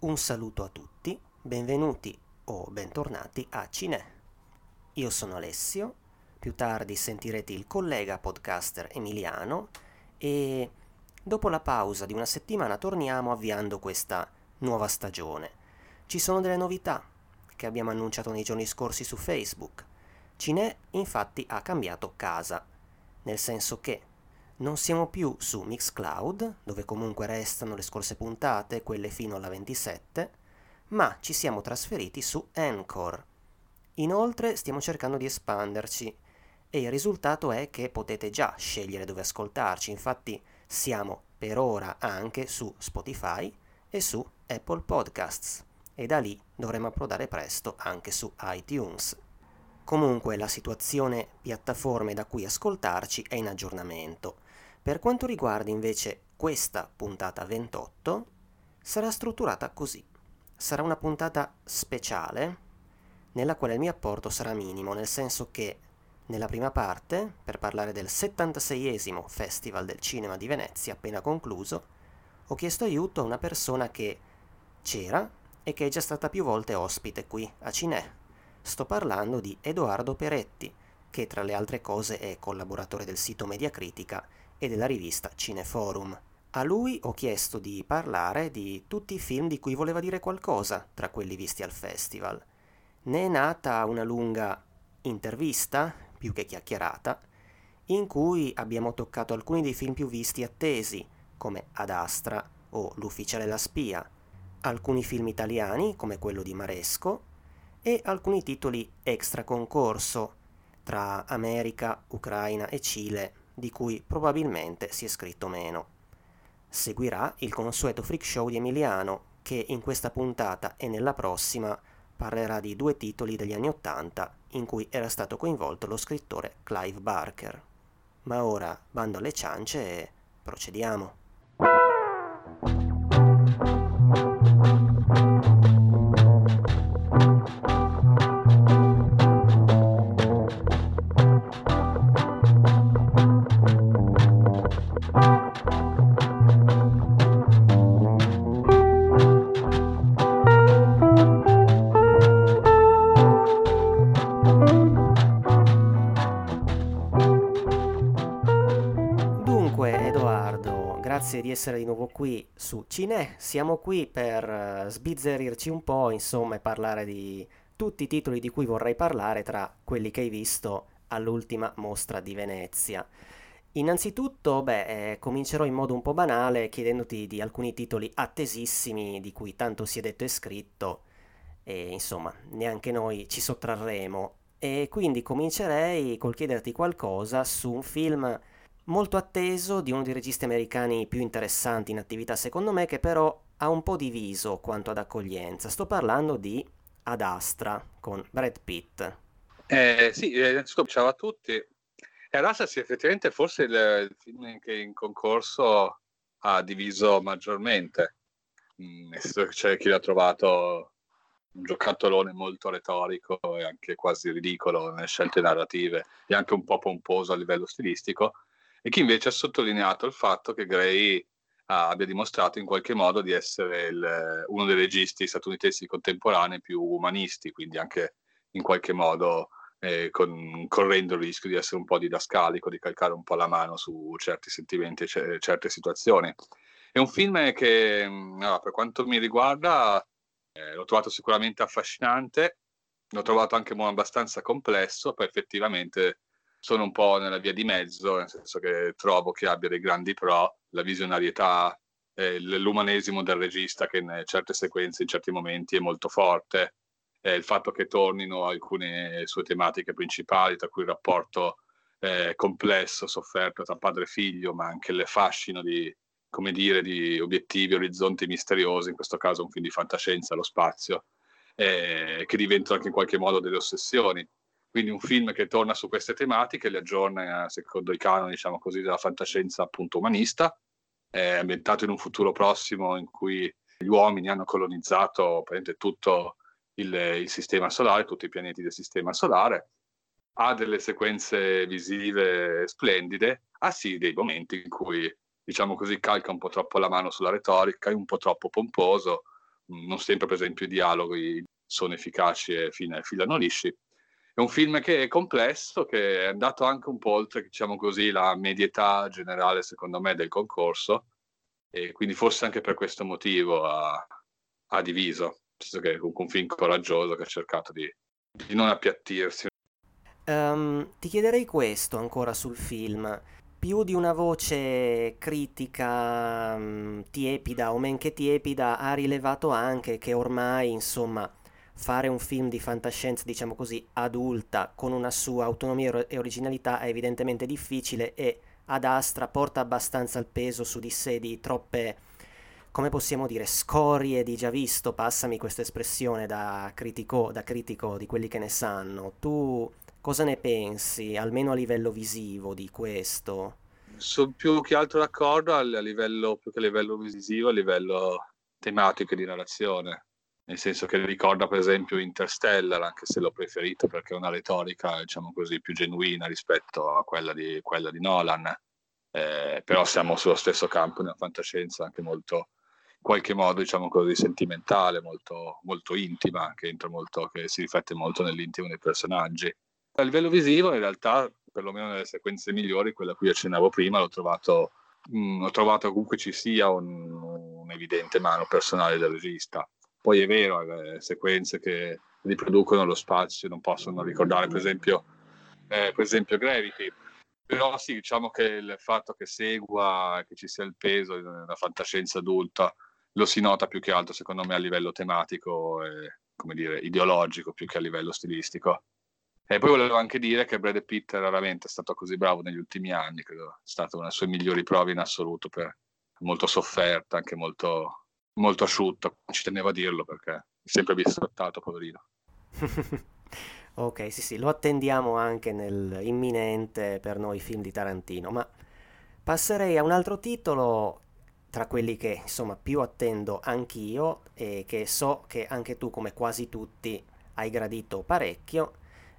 Un saluto a tutti, benvenuti o bentornati a Cine. Io sono Alessio, più tardi sentirete il collega podcaster Emiliano e dopo la pausa di una settimana torniamo avviando questa nuova stagione. Ci sono delle novità che abbiamo annunciato nei giorni scorsi su Facebook. Cine infatti ha cambiato casa, nel senso che non siamo più su Mixcloud, dove comunque restano le scorse puntate, quelle fino alla 27, ma ci siamo trasferiti su Anchor. Inoltre stiamo cercando di espanderci e il risultato è che potete già scegliere dove ascoltarci, infatti siamo per ora anche su Spotify e su Apple Podcasts e da lì dovremo approdare presto anche su iTunes. Comunque la situazione piattaforme da cui ascoltarci è in aggiornamento per quanto riguarda invece questa puntata 28, sarà strutturata così. Sarà una puntata speciale nella quale il mio apporto sarà minimo, nel senso che nella prima parte, per parlare del 76esimo Festival del Cinema di Venezia appena concluso, ho chiesto aiuto a una persona che c'era e che è già stata più volte ospite qui a Cinè. Sto parlando di Edoardo Peretti, che tra le altre cose è collaboratore del sito Mediacritica e della rivista Cineforum. A lui ho chiesto di parlare di tutti i film di cui voleva dire qualcosa tra quelli visti al festival. Ne è nata una lunga intervista, più che chiacchierata, in cui abbiamo toccato alcuni dei film più visti e attesi, come Ad Astra o L'ufficiale la spia, alcuni film italiani, come quello di Maresco, e alcuni titoli extra concorso, tra America, Ucraina e Cile, di cui probabilmente si è scritto meno. Seguirà il consueto freak show di Emiliano, che in questa puntata e nella prossima parlerà di due titoli degli anni Ottanta in cui era stato coinvolto lo scrittore Clive Barker. Ma ora bando alle ciance e procediamo. Essere di nuovo qui su Cine. Siamo qui per uh, sbizzerirci un po', insomma, e parlare di tutti i titoli di cui vorrei parlare tra quelli che hai visto all'ultima mostra di Venezia. Innanzitutto, beh, eh, comincerò in modo un po' banale chiedendoti di alcuni titoli attesissimi di cui tanto si è detto e scritto e insomma, neanche noi ci sottrarremo. E quindi comincerei col chiederti qualcosa su un film molto atteso di uno dei registi americani più interessanti in attività secondo me, che però ha un po' diviso quanto ad accoglienza. Sto parlando di Ad Astra con Brad Pitt. Eh, sì, eh, innanzitutto ciao a tutti. E Ad Astra sì, effettivamente forse il, il film che in concorso ha diviso maggiormente. Mm, nel senso che c'è chi l'ha trovato un giocattolone molto retorico e anche quasi ridicolo nelle scelte narrative e anche un po' pomposo a livello stilistico e chi invece ha sottolineato il fatto che Gray ah, abbia dimostrato in qualche modo di essere il, uno dei registi statunitensi contemporanei più umanisti, quindi anche in qualche modo eh, con, correndo il rischio di essere un po' didascalico, di calcare un po' la mano su certi sentimenti e c- certe situazioni. È un film che, allora, per quanto mi riguarda, eh, l'ho trovato sicuramente affascinante, l'ho trovato anche abbastanza complesso, poi effettivamente sono un po' nella via di mezzo, nel senso che trovo che abbia dei grandi pro, la visionarietà, eh, l'umanesimo del regista che in certe sequenze, in certi momenti è molto forte, eh, il fatto che tornino alcune sue tematiche principali, tra cui il rapporto eh, complesso, sofferto tra padre e figlio, ma anche il fascino di, come dire, di obiettivi, orizzonti misteriosi, in questo caso un film di fantascienza, lo spazio, eh, che diventano anche in qualche modo delle ossessioni quindi un film che torna su queste tematiche, le aggiorna secondo i canoni, diciamo così, della fantascienza appunto umanista, è ambientato in un futuro prossimo in cui gli uomini hanno colonizzato tutto il, il sistema solare, tutti i pianeti del sistema solare, ha delle sequenze visive splendide, ha sì dei momenti in cui, diciamo così, calca un po' troppo la mano sulla retorica, è un po' troppo pomposo, non sempre per esempio i dialoghi sono efficaci e filano lisci. È un film che è complesso, che è andato anche un po' oltre, diciamo così, la medietà generale, secondo me, del concorso, e quindi forse anche per questo motivo ha, ha diviso, senso che è un film coraggioso che ha cercato di, di non appiattirsi. Um, ti chiederei questo ancora sul film. Più di una voce critica um, tiepida o men che tiepida ha rilevato anche che ormai, insomma, fare un film di fantascienza, diciamo così, adulta, con una sua autonomia e originalità è evidentemente difficile e ad Astra porta abbastanza il peso su di sé di troppe, come possiamo dire, scorie di già visto, passami questa espressione da critico, da critico di quelli che ne sanno. Tu cosa ne pensi, almeno a livello visivo, di questo? Sono più che altro d'accordo a livello, più che a livello visivo, a livello tematico di narrazione nel senso che ricorda per esempio Interstellar, anche se l'ho preferito perché è una retorica, diciamo così, più genuina rispetto a quella di, quella di Nolan, eh, però siamo sullo stesso campo nella fantascienza, anche molto, in qualche modo, diciamo così, sentimentale, molto, molto intima, che, molto, che si riflette molto nell'intimo dei personaggi. A livello visivo, in realtà, perlomeno nelle sequenze migliori, quella a cui accennavo prima, l'ho trovato, mh, mm, ho trovato comunque ci sia un, un evidente mano personale del regista poi è vero, le sequenze che riproducono lo spazio non possono ricordare, per esempio, eh, per esempio Gravity. Però sì, diciamo che il fatto che segua, che ci sia il peso una fantascienza adulta, lo si nota più che altro, secondo me, a livello tematico e, come dire, ideologico, più che a livello stilistico. E poi volevo anche dire che Brad Pitt raramente è stato così bravo negli ultimi anni, credo è stata una delle sue migliori prove in assoluto, per, molto sofferta, anche molto molto asciutto, ci tenevo a dirlo perché è sempre biscottato, poverino. ok, sì, sì, lo attendiamo anche nell'imminente per noi film di Tarantino, ma passerei a un altro titolo tra quelli che insomma più attendo anch'io e che so che anche tu come quasi tutti hai gradito parecchio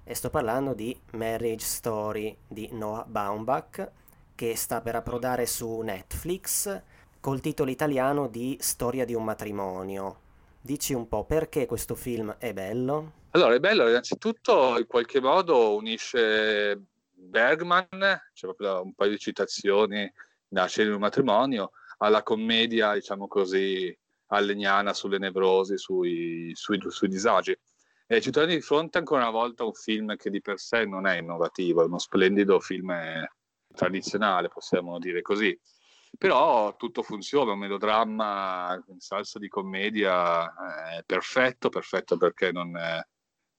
e sto parlando di Marriage Story di Noah Baumbach che sta per approdare su Netflix col titolo italiano di Storia di un matrimonio. Dici un po' perché questo film è bello? Allora, è bello, innanzitutto in qualche modo unisce Bergman, c'è proprio un paio di citazioni da Scena di un matrimonio, alla commedia, diciamo così, allegnana sulle nevrosi, sui, sui, sui disagi. E ci troviamo di fronte ancora una volta a un film che di per sé non è innovativo, è uno splendido film tradizionale, possiamo dire così però tutto funziona, un melodramma in salsa di commedia è perfetto, perfetto perché non, è,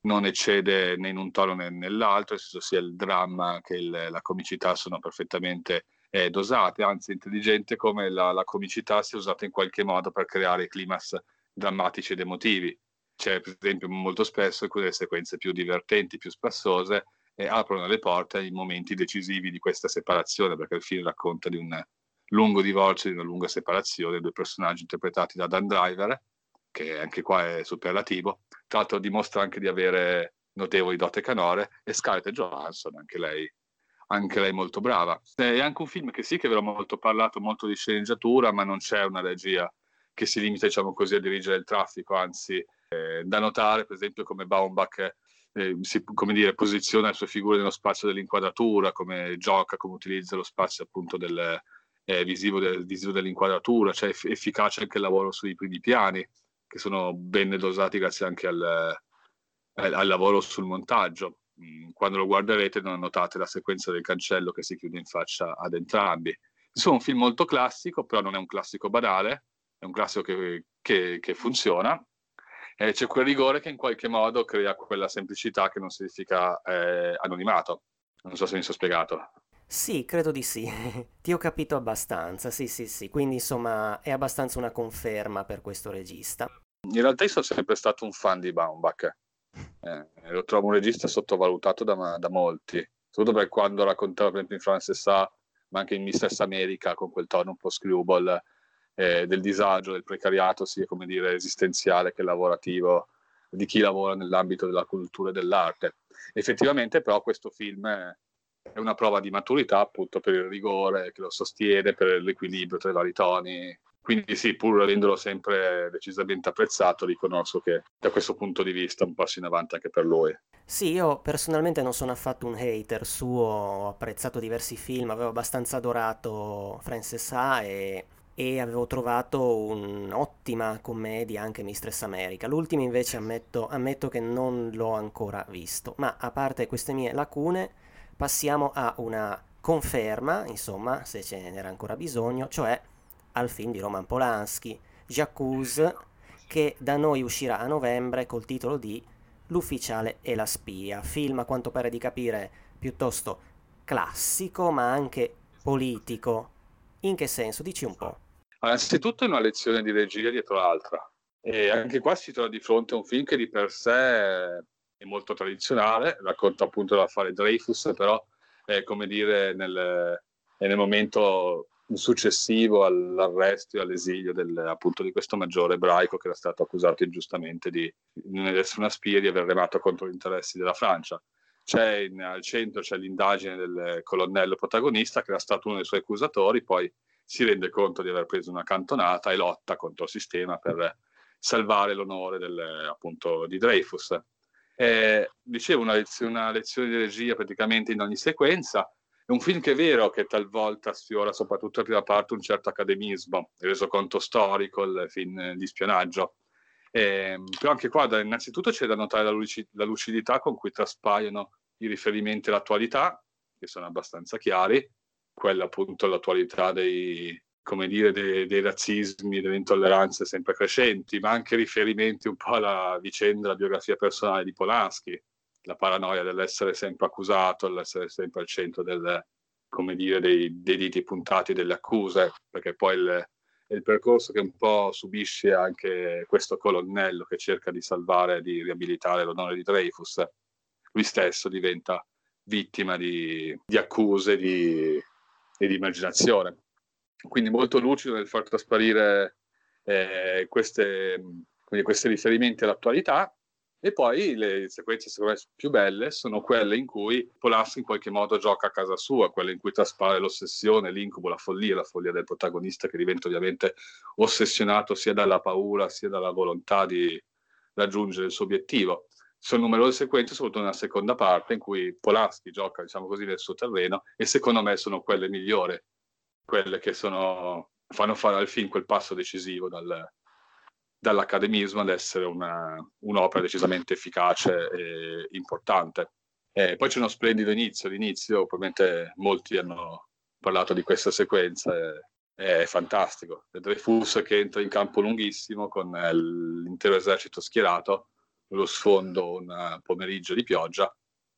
non eccede né in un tono né nell'altro, nel senso sia il dramma che il, la comicità sono perfettamente eh, dosate, anzi intelligente come la, la, comicità sia usata in qualche modo per creare climax drammatici ed emotivi. C'è per esempio molto spesso alcune sequenze più divertenti, più spassose, e aprono le porte ai momenti decisivi di questa separazione, perché il film racconta di un lungo divorzio, di una lunga separazione, due personaggi interpretati da Dan Driver, che anche qua è superlativo, tra l'altro dimostra anche di avere notevoli dote canore, e Scarlett Johansson, anche lei, anche lei molto brava. È anche un film che sì, che avrò molto parlato, molto di sceneggiatura, ma non c'è una regia che si limita, diciamo così, a dirigere il traffico, anzi, eh, da notare, per esempio, come Baumbach eh, si come dire, posiziona le sue figure nello spazio dell'inquadratura, come gioca, come utilizza lo spazio appunto del, eh, visivo, del, visivo, dell'inquadratura, cioè eff- efficace anche il lavoro sui primi piani, che sono ben dosati grazie anche al, al, al lavoro sul montaggio. Mm, quando lo guarderete non notate la sequenza del cancello che si chiude in faccia ad entrambi. Insomma, un film molto classico, però non è un classico banale, è un classico che, che, che funziona. Eh, c'è quel rigore che in qualche modo crea quella semplicità che non significa eh, anonimato. Non so se mi sono spiegato. Sì, credo di sì. Ti ho capito abbastanza, sì, sì, sì. Quindi insomma è abbastanza una conferma per questo regista. In realtà io sono sempre stato un fan di Baumbach. Eh, lo trovo un regista sottovalutato da, da molti, soprattutto perché quando raccontava per esempio in France Sa, ma anche in Mistress America con quel tono un po' screwball eh, del disagio, del precariato, sia come dire esistenziale che lavorativo di chi lavora nell'ambito della cultura e dell'arte. Effettivamente però questo film... È, è una prova di maturità appunto per il rigore che lo sostiene, per l'equilibrio tra i vari toni. Quindi sì, pur avendolo sempre decisamente apprezzato, riconosco che da questo punto di vista un passo in avanti anche per lui. Sì, io personalmente non sono affatto un hater suo, ho apprezzato diversi film, avevo abbastanza adorato Frances Ha e, e avevo trovato un'ottima commedia anche Mistress America. L'ultimo invece ammetto, ammetto che non l'ho ancora visto, ma a parte queste mie lacune passiamo a una conferma, insomma, se ce n'era ancora bisogno, cioè al film di Roman Polanski, J'accuse, che da noi uscirà a novembre col titolo di L'ufficiale e la spia, film a quanto pare di capire piuttosto classico ma anche politico. In che senso? Dici un po'. Innanzitutto è una lezione di regia dietro l'altra. E anche qua si trova di fronte a un film che di per sé è molto tradizionale, racconta appunto l'affare Dreyfus, però è come dire nel, è nel momento successivo all'arresto e all'esilio del, appunto di questo maggiore ebraico che era stato accusato ingiustamente di non essere una spia e di aver remato contro gli interessi della Francia. C'è in, al centro c'è l'indagine del colonnello protagonista che era stato uno dei suoi accusatori, poi si rende conto di aver preso una cantonata e lotta contro il sistema per salvare l'onore del, appunto, di Dreyfus. Eh, dicevo, una lezione, una lezione di regia praticamente in ogni sequenza, è un film che è vero che talvolta sfiora soprattutto la prima parte un certo academismo, il resoconto storico, il film di spionaggio. Eh, però anche qua, da, innanzitutto, c'è da notare la, luci- la, lucidità con cui traspaiono i riferimenti all'attualità, che sono abbastanza chiari, quella appunto l'attualità dei, come dire, dei, dei razzismi, delle intolleranze sempre crescenti, ma anche riferimenti un po' alla vicenda, alla biografia personale di Polanski, la paranoia dell'essere sempre accusato, dell'essere sempre al centro del, come dire, dei, dei diti puntati delle accuse, perché poi il, il percorso che un po' subisce anche questo colonnello che cerca di salvare, di riabilitare l'onore di Dreyfus. Lui stesso diventa vittima di, di accuse di, e di immaginazione. Quindi molto lucido nel far trasparire eh, queste, questi riferimenti all'attualità e poi le sequenze secondo me più belle sono quelle in cui Polanski in qualche modo gioca a casa sua, quelle in cui traspare l'ossessione, l'incubo, la follia, la follia del protagonista che diventa ovviamente ossessionato sia dalla paura sia dalla volontà di raggiungere il suo obiettivo. Sono numerose sequenze, soprattutto nella seconda parte, in cui Polanski gioca, diciamo così, nel suo terreno e secondo me sono quelle migliori, quelle che sono, fanno fare al film quel passo decisivo dal, dall'academismo ad essere una, un'opera decisamente efficace e importante. E poi c'è uno splendido inizio, l'inizio, probabilmente molti hanno parlato di questa sequenza, è, è fantastico. Dreyfus che entra in campo lunghissimo con eh, l'intero esercito schierato, lo sfondo un pomeriggio di pioggia,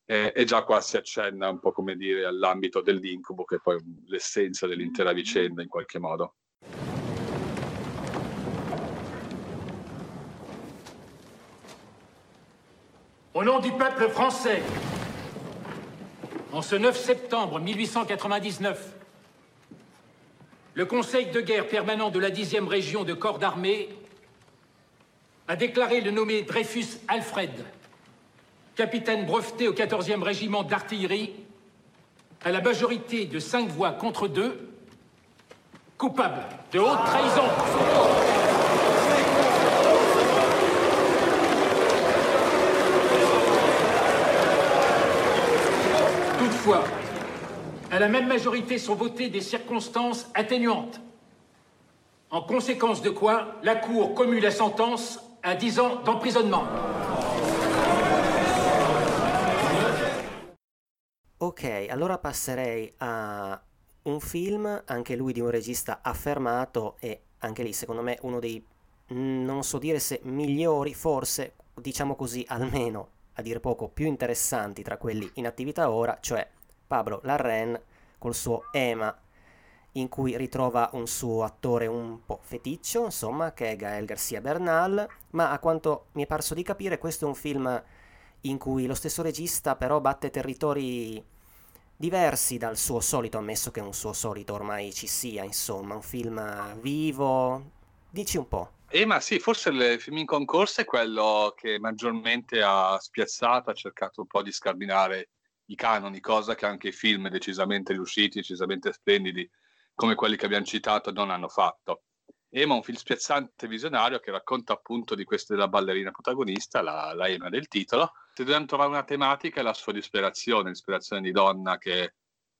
e, e, già qua si accenna un po' come dire all'ambito dell'incubo, che è poi l'essenza dell'intera vicenda in qualche modo. Au nom du peuple français, en ce 9 septembre 1899, le Conseil de guerre permanent de la 10e région de corps d'armée a déclaré le nommé Dreyfus Alfred, capitaine breveté au 14e régiment d'artillerie, à la majorité de 5 voix contre 2, coupable de haute trahison. Toutefois, à la même majorité sont votées des circonstances atténuantes. En conséquence de quoi, la Cour commue la sentence à 10 ans d'emprisonnement. Ok, allora passerei a un film, anche lui di un regista affermato e anche lì secondo me uno dei, non so dire se migliori, forse, diciamo così, almeno a dire poco più interessanti tra quelli in attività ora, cioè Pablo Larrain col suo Ema, in cui ritrova un suo attore un po' feticcio, insomma, che è Gael Garcia Bernal, ma a quanto mi è parso di capire questo è un film in cui lo stesso regista però batte territori diversi dal suo solito, ammesso che un suo solito ormai ci sia, insomma, un film vivo. Dici un po'. Eh, ma sì, forse il film in concorso è quello che maggiormente ha spiazzato, ha cercato un po' di scardinare i canoni, cosa che anche i film decisamente riusciti, decisamente splendidi, come quelli che abbiamo citato, non hanno fatto. Ema è un film spiazzante visionario che racconta appunto di questa della ballerina protagonista, la, la Ema del titolo. Se dobbiamo trovare una tematica è la sua disperazione, l'ispirazione di donna che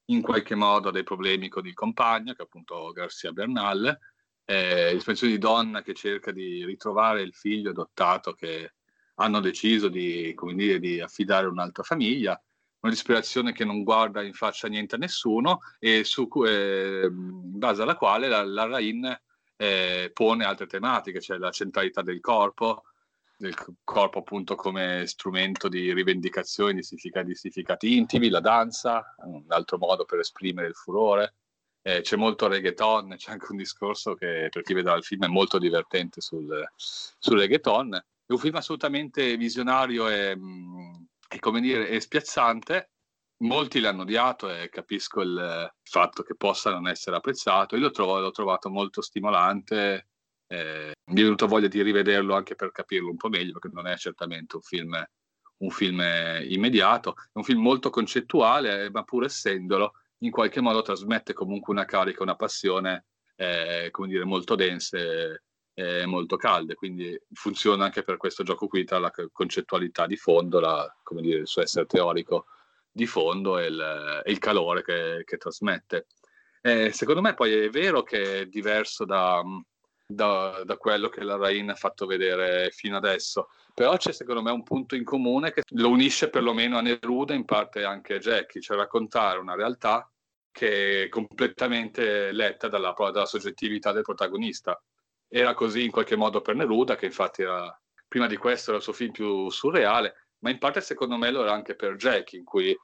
in qualche modo ha dei problemi con il compagno, che è appunto Garcia Bernal, eh, l'ispirazione di donna che cerca di ritrovare il figlio adottato che hanno deciso di, dire, di affidare un'altra famiglia una disperazione che non guarda in faccia niente a nessuno e su, eh, in base alla quale la, la Rain eh, pone altre tematiche, cioè la centralità del corpo, del corpo appunto come strumento di rivendicazione di significati, significati intimi, la danza, un altro modo per esprimere il furore. Eh, c'è molto reggaeton, c'è anche un discorso che per chi vedrà il film è molto divertente sul, sul reggaeton. È un film assolutamente visionario e, mm, e come dire, è spiazzante, molti l'hanno odiato e capisco il fatto che possa non essere apprezzato. Io l'ho, trovato, l'ho trovato molto stimolante, eh, mi è venuto voglia di rivederlo anche per capirlo un po' meglio, perché non è certamente un film, un film immediato, è un film molto concettuale, ma pur essendolo, in qualche modo trasmette comunque una carica, una passione, eh, come dire, molto dense e molto calde, quindi funziona anche per questo gioco qui tra la concettualità di fondo, la, come dire, il suo essere teorico di fondo e il, e il calore che, che trasmette. Eh, secondo me poi è vero che è diverso da, da, da, quello che la Rain ha fatto vedere fino adesso, però c'è secondo me un punto in comune che lo unisce perlomeno a Neruda, in parte anche a Jackie, cioè raccontare una realtà che è completamente letta dalla, dalla soggettività del protagonista. Era così in qualche modo per Neruda, che infatti era, prima di questo era il suo film più surreale, ma in parte secondo me lo era anche per Jackie, in cui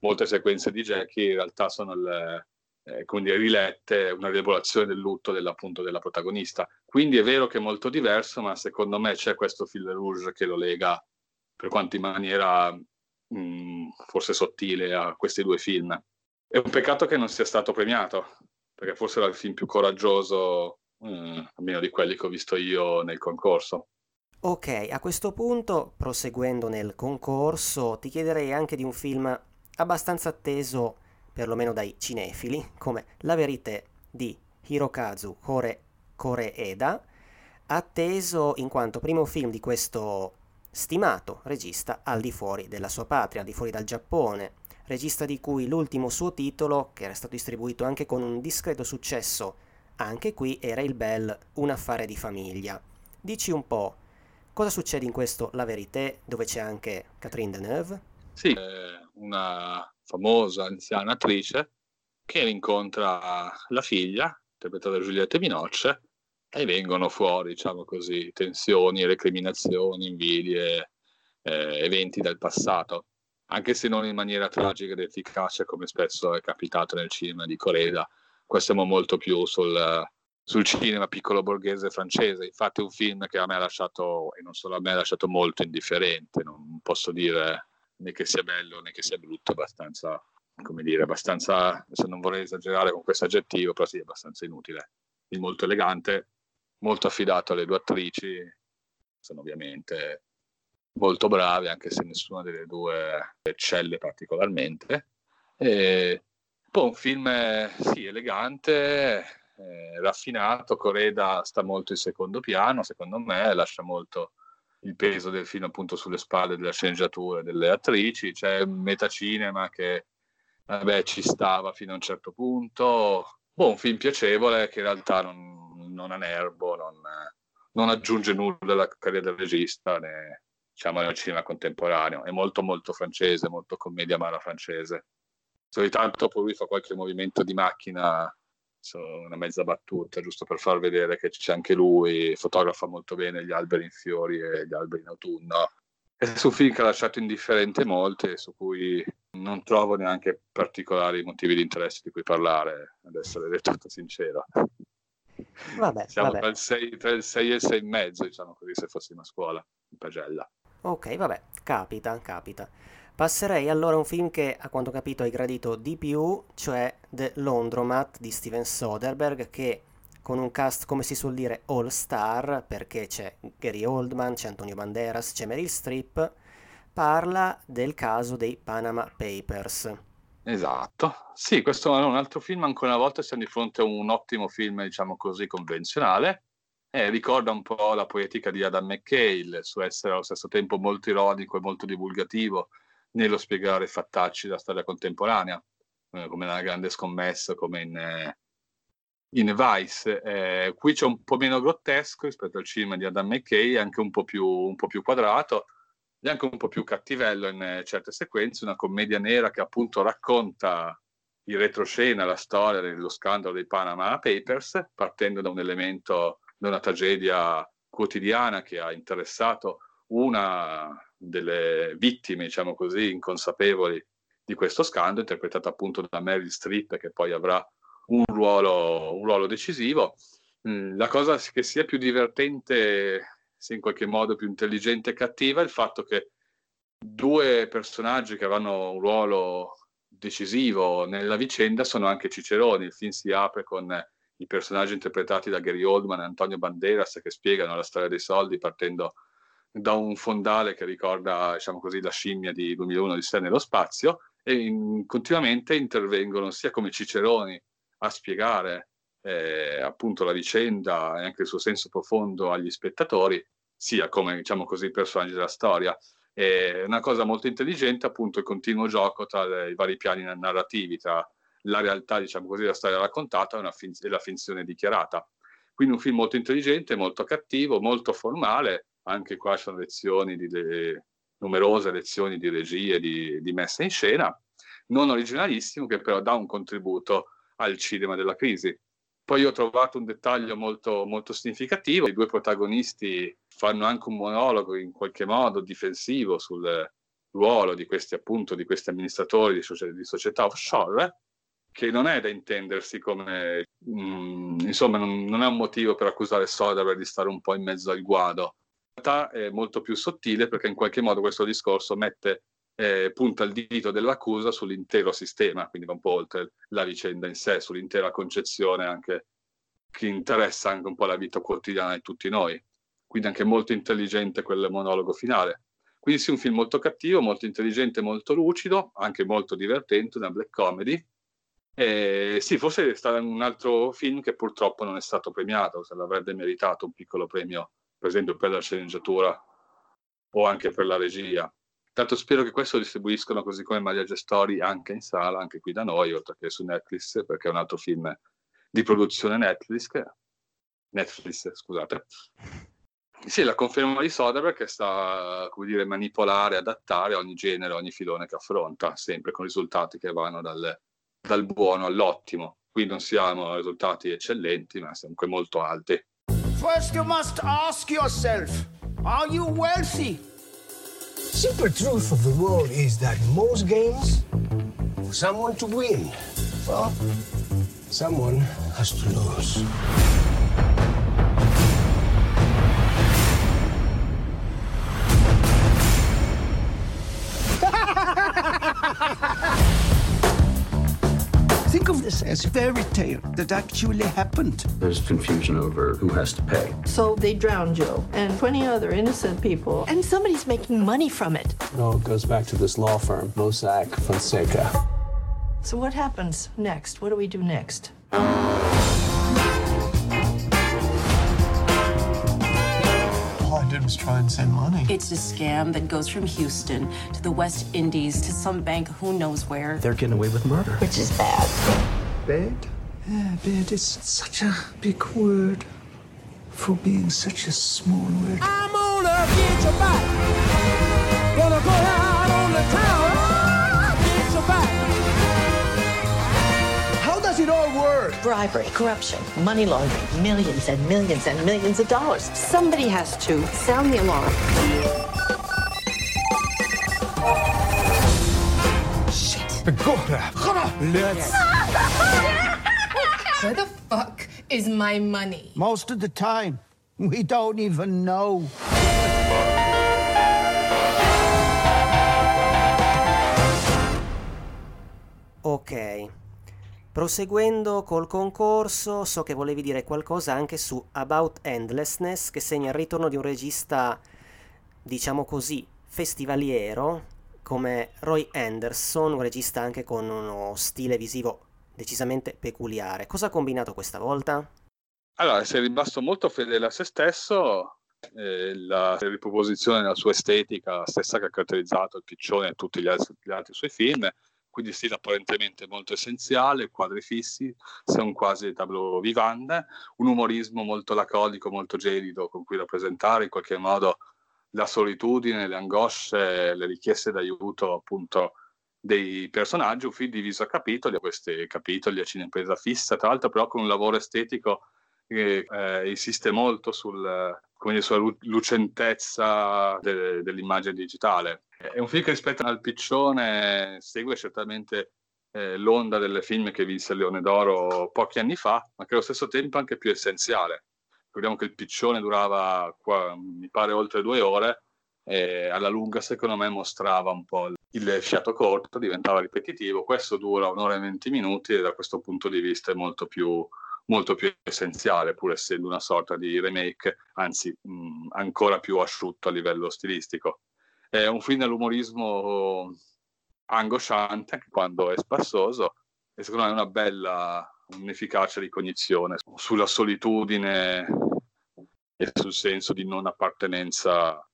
molte sequenze di Jackie in realtà sono le, eh, come dire, rilette, una rielaborazione del lutto dell'appunto della protagonista. Quindi è vero che è molto diverso, ma secondo me c'è questo fil rouge che lo lega, per quanto in maniera mh, mm, forse sottile, a questi due film. È un peccato che non sia stato premiato, perché forse era il film più coraggioso, mm, almeno di quelli che ho visto io nel concorso. Ok, a questo punto, proseguendo nel concorso, ti chiederei anche di un film abbastanza atteso, perlomeno dai cinefili, come La Verité di Hirokazu Kore, Koreeda, atteso in quanto primo film di questo stimato regista al di fuori della sua patria, al di fuori dal Giappone, regista di cui l'ultimo suo titolo, che era stato distribuito anche con un discreto successo, anche qui era il bel Un affare di famiglia. Dici un po', Cosa succede in questo La Verité, dove c'è anche Catherine Deneuve? Sì, una famosa anziana attrice che incontra la figlia, interpretata da Giulietta Minocce, e vengono fuori, diciamo così, tensioni, recriminazioni, invidie, eh, eventi del passato, anche se non in maniera tragica ed efficace come spesso è capitato nel cinema di Coreda. Qua siamo molto più sul, sul cinema piccolo borghese francese. Infatti è un film che a me ha lasciato, e non solo a me, ha lasciato molto indifferente. Non posso dire né che sia bello né che sia brutto, abbastanza, come dire, abbastanza, se non vorrei esagerare con questo aggettivo, però sì, abbastanza inutile. Il molto elegante, molto affidato alle due attrici, sono ovviamente molto brave, anche se nessuna delle due eccelle particolarmente. E poi un film, sì, elegante, eh, raffinato, Coreda sta molto in secondo piano, secondo me, lascia molto il peso del film appunto sulle spalle della sceneggiatura delle attrici, c'è un metacinema che vabbè, ci stava fino a un certo punto, boh, un film piacevole che in realtà non, non ha nervo, non, non, aggiunge nulla alla carriera del regista né diciamo nel cinema contemporaneo, è molto molto francese, molto commedia mala francese. Soltanto poi lui fa qualche movimento di macchina una mezza battuta, giusto per far vedere che c'è anche lui, fotografa molto bene gli alberi in fiori e gli alberi in autunno. È un film che ha lasciato indifferente molti, su cui non trovo neanche particolari motivi di interesse di cui parlare, ad essere del tutto sincero. Vabbè, Siamo vabbè. Tra, il 6, tra il 6 e il 6 e mezzo, diciamo così, se fossimo a scuola, in pagella. Ok, vabbè, capita, capita. Passerei allora a un film che a quanto capito hai gradito di più, cioè The Laundromat di Steven Soderbergh, che con un cast come si suol dire all star, perché c'è Gary Oldman, c'è Antonio Banderas, c'è Meryl Streep, parla del caso dei Panama Papers. Esatto, sì, questo è un altro film, ancora una volta siamo di fronte a un ottimo film, diciamo così, convenzionale, eh, ricorda un po' la poetica di Adam McKay, il suo essere allo stesso tempo molto ironico e molto divulgativo nello spiegare fattacci della storia contemporanea, eh, come nella Grande Scommessa, come in, eh, in Vice. Eh, qui c'è un po' meno grottesco rispetto al cinema di Adam McKay, anche un po' più, un po più quadrato, e anche un po' più cattivello in eh, certe sequenze, una commedia nera che appunto racconta in retroscena la storia dello scandalo dei Panama Papers, partendo da un elemento, da una tragedia quotidiana che ha interessato una delle vittime, diciamo così, inconsapevoli di questo scandalo, interpretata appunto da Meryl Streep, che poi avrà un ruolo, un ruolo decisivo. Mm, la cosa che sia più divertente sia in qualche modo più intelligente e cattiva il fatto che due personaggi che avranno un ruolo decisivo nella vicenda sono anche Ciceroni. Il film si apre con i personaggi interpretati da Gary Oldman e Antonio Banderas che spiegano la storia dei soldi partendo da un fondale che ricorda, diciamo così, la scimmia di 2001 di sé nello spazio e in, continuamente intervengono sia come Ciceroni a spiegare eh, appunto la vicenda e anche il suo senso profondo agli spettatori, sia come diciamo così personaggi della storia. È una cosa molto intelligente appunto il continuo gioco tra i vari piani narrativi, tra la realtà diciamo così della storia raccontata e, fin- e la finzione dichiarata. Quindi un film molto intelligente, molto cattivo, molto formale, anche qua sono lezioni di le, numerose lezioni di regia e di, di messa in scena, non originalissimo che però dà un contributo al cinema della crisi. Poi ho trovato un dettaglio molto, molto significativo, i due protagonisti fanno anche un monologo in qualche modo difensivo sul ruolo di questi appunto di questi amministratori di, soci- di società offshore che non è da intendersi come mh, mm, insomma non, non, è un motivo per accusare Soderbergh di stare un po' in mezzo al guado realtà è molto più sottile perché in qualche modo questo discorso mette eh, punta il dito dell'accusa sull'intero sistema, quindi va un po' oltre la vicenda in sé, sull'intera concezione anche che interessa anche un po' la vita quotidiana di tutti noi. Quindi anche molto intelligente quel monologo finale. Quindi sì, un film molto cattivo, molto intelligente, molto lucido, anche molto divertente, una black comedy. E sì, forse è stato un altro film che purtroppo non è stato premiato, se l'avrebbe meritato un piccolo premio, per esempio per la sceneggiatura o anche per la regia. Tanto spero che questo distribuiscono così come Maria Gestori anche in sala, anche qui da noi, oltre che su Netflix, perché è un altro film di produzione Netflix. Netflix, scusate. Sì, la conferma di Soderbergh che sta, come dire, manipolare, adattare ogni genere, ogni filone che affronta, sempre con risultati che vanno dal, dal buono all'ottimo. Qui non siamo risultati eccellenti, ma comunque molto alti. First you must ask yourself, are you wealthy? simple truth of the world is that most games, for someone to win, well, someone has to lose. This as a fairy tale that actually happened. There's confusion over who has to pay. So they drowned Joe and 20 other innocent people, and somebody's making money from it. No, it goes back to this law firm, Mossack Fonseca. So what happens next? What do we do next? All I did was try and send money. It's a scam that goes from Houston to the West Indies to some bank who knows where. They're getting away with murder. Which is bad. Bad? Yeah, bad is such a big word for being such a small word. I'm gonna get your back. Gonna go out on the town. Get your back does it all work? Bribery, corruption, money laundering, millions and millions and millions of dollars. Somebody has to sound the alarm. Shit. Let's. Where the fuck is my money? Most of the time, we don't even know. Okay. Proseguendo col concorso, so che volevi dire qualcosa anche su About Endlessness, che segna il ritorno di un regista, diciamo così, festivaliero, come Roy Anderson, un regista anche con uno stile visivo decisamente peculiare. Cosa ha combinato questa volta? Allora, si è rimasto molto fedele a se stesso, eh, la riproposizione della sua estetica, la stessa che ha caratterizzato il Piccione e tutti gli altri, gli altri suoi film, quindi stile apparentemente molto essenziale, quadri fissi, sono quasi tableau vivant, un umorismo molto laconico, molto gelido con cui rappresentare in qualche modo la solitudine, le angosce, le richieste d'aiuto appunto dei personaggi, un film diviso a capitoli, a questi capitoli a cinepresa fissa, tra l'altro però con un lavoro estetico che eh, insiste molto sul, come sulla lucentezza de- dell'immagine digitale. È un film che rispetto al piccione segue certamente eh, l'onda del film che vinse il Leone d'Oro pochi anni fa, ma che allo stesso tempo è anche più essenziale. Ricordiamo che il piccione durava, qua, mi pare, oltre due ore e alla lunga, secondo me, mostrava un po' il fiato corto, diventava ripetitivo. Questo dura un'ora e venti minuti e da questo punto di vista è molto più molto più essenziale, pur essendo una sorta di remake, anzi mh, ancora più asciutto a livello stilistico. È un film dall'umorismo angosciante anche quando è spassoso e secondo me è una bella, un'efficace ricognizione sulla solitudine e sul senso di non appartenenza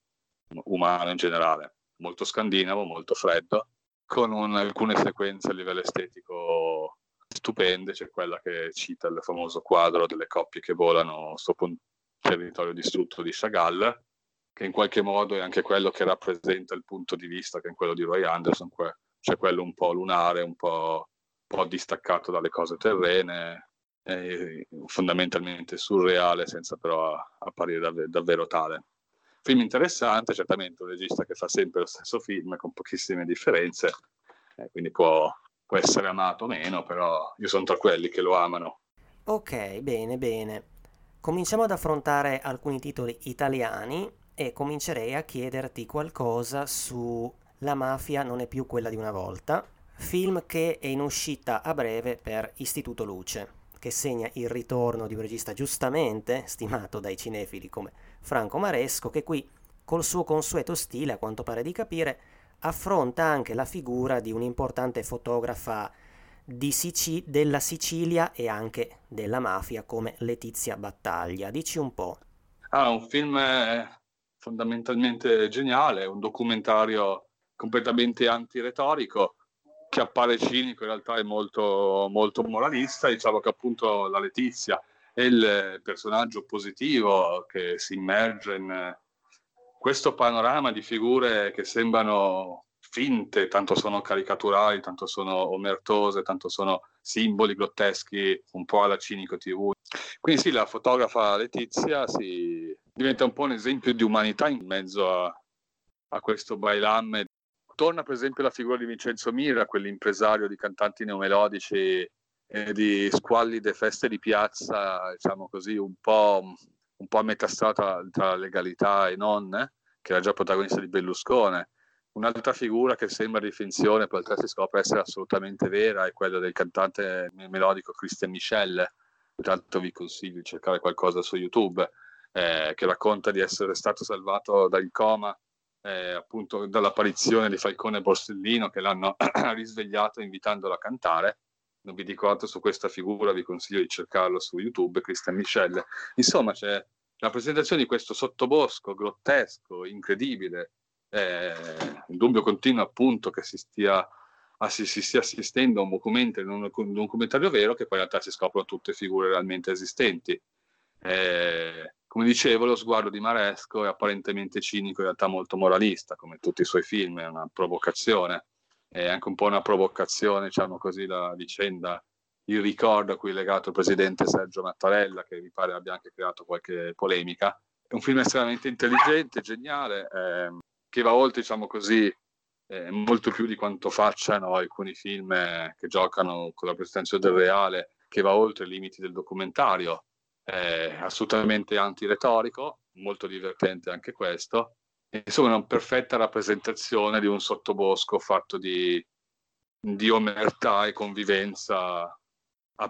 umana in generale. Molto scandinavo, molto freddo, con un, alcune sequenze a livello estetico stupende, c'è quella che cita il famoso quadro delle coppie che volano sopra un territorio distrutto di Chagall, che in qualche modo è anche quello che rappresenta il punto di vista che è quello di Roy Anderson, cioè quello un po' lunare, un po', un po distaccato dalle cose terrene, fondamentalmente surreale senza però apparire dav- davvero tale. Film interessante, certamente un regista che fa sempre lo stesso film con pochissime differenze, eh, quindi può, può essere amato o meno, però io sono tra quelli che lo amano. Ok, bene, bene. Cominciamo ad affrontare alcuni titoli italiani e comincerei a chiederti qualcosa su La mafia non è più quella di una volta, film che è in uscita a breve per Istituto Luce, che segna il ritorno di un regista giustamente stimato dai cinefili come Franco Maresco, che qui col suo consueto stile, a quanto pare di capire, affronta anche la figura di un'importante fotografa Sic- della Sicilia e anche della mafia come Letizia Battaglia. Dici un po'. Ah, un film eh, fondamentalmente geniale, un documentario completamente antiretorico che appare cinico, in realtà è molto, molto moralista. Diciamo che appunto la Letizia è il personaggio positivo che si immerge in questo panorama di figure che sembrano finte, tanto sono caricaturali, tanto sono omertose, tanto sono simboli grotteschi, un po' alla cinico TV. Quindi sì, la fotografa Letizia si diventa un po' un esempio di umanità in mezzo a, a questo bailamme. Torna per esempio la figura di Vincenzo Mira, quell'impresario di cantanti neomelodici e di squallide feste di piazza, diciamo così, un po' un po' a metà strada tra legalità e non, eh, che era già protagonista di Berlusconi. Un'altra figura che sembra di finzione, poi si scopre essere assolutamente vera, è quella del cantante melodico Christian Michel. Intanto vi consiglio di cercare qualcosa su YouTube, eh, che racconta di essere stato salvato dal coma eh, appunto dall'apparizione di Falcone e Borsellino che l'hanno risvegliato invitandolo a cantare non vi dico altro su questa figura, vi consiglio di cercarlo su YouTube, Christian Michel. Insomma, c'è la presentazione di questo sottobosco grottesco, incredibile, eh, il dubbio continuo appunto che si stia, si, si stia assistendo a un documento, un, un documentario vero, che poi in realtà si scoprono tutte figure realmente esistenti. Eh, come dicevo, lo sguardo di Maresco è apparentemente cinico, in realtà molto moralista, come tutti i suoi film, è una provocazione è anche un po' una provocazione, diciamo così, la vicenda, il ricordo a cui è legato il presidente Sergio Mattarella, che mi pare abbia anche creato qualche polemica. È un film estremamente intelligente, geniale, eh, che va oltre, diciamo così, eh, molto più di quanto facciano alcuni film eh, che giocano con la presentazione del reale, che va oltre i limiti del documentario. È assolutamente antiretorico, molto divertente anche questo, insomma una perfetta rappresentazione di un sottobosco fatto di, di omertà e convivenza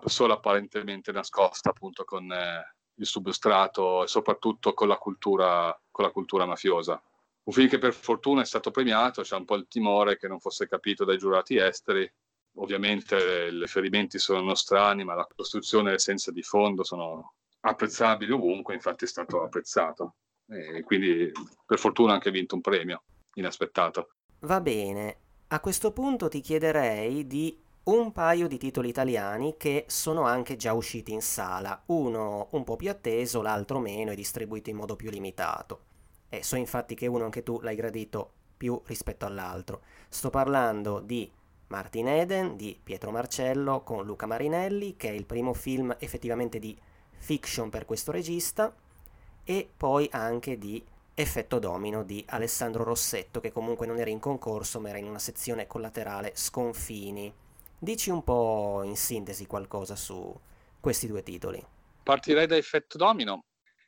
solo apparentemente nascosta appunto con eh, il substrato e soprattutto con la cultura, con la cultura mafiosa. un film che per fortuna è stato premiato, c'è un po' il timore che non fosse capito dai giurati esteri. Ovviamente i riferimenti sono nostrani, ma la costruzione e l'essenza di fondo sono apprezzabili ovunque, infatti è stato apprezzato. E quindi per fortuna ha anche vinto un premio inaspettato. Va bene, a questo punto ti chiederei di un paio di titoli italiani che sono anche già usciti in sala, uno un po' più atteso, l'altro meno e distribuito in modo più limitato. E so infatti che uno anche tu l'hai gradito più rispetto all'altro. Sto parlando di Martin Eden di Pietro Marcello con Luca Marinelli, che è il primo film effettivamente di fiction per questo regista, e poi anche di Effetto Domino di Alessandro Rossetto, che comunque non era in concorso ma era in una sezione collaterale Sconfini. Dici un po' in sintesi qualcosa su questi due titoli. Partirei da Effetto Domino,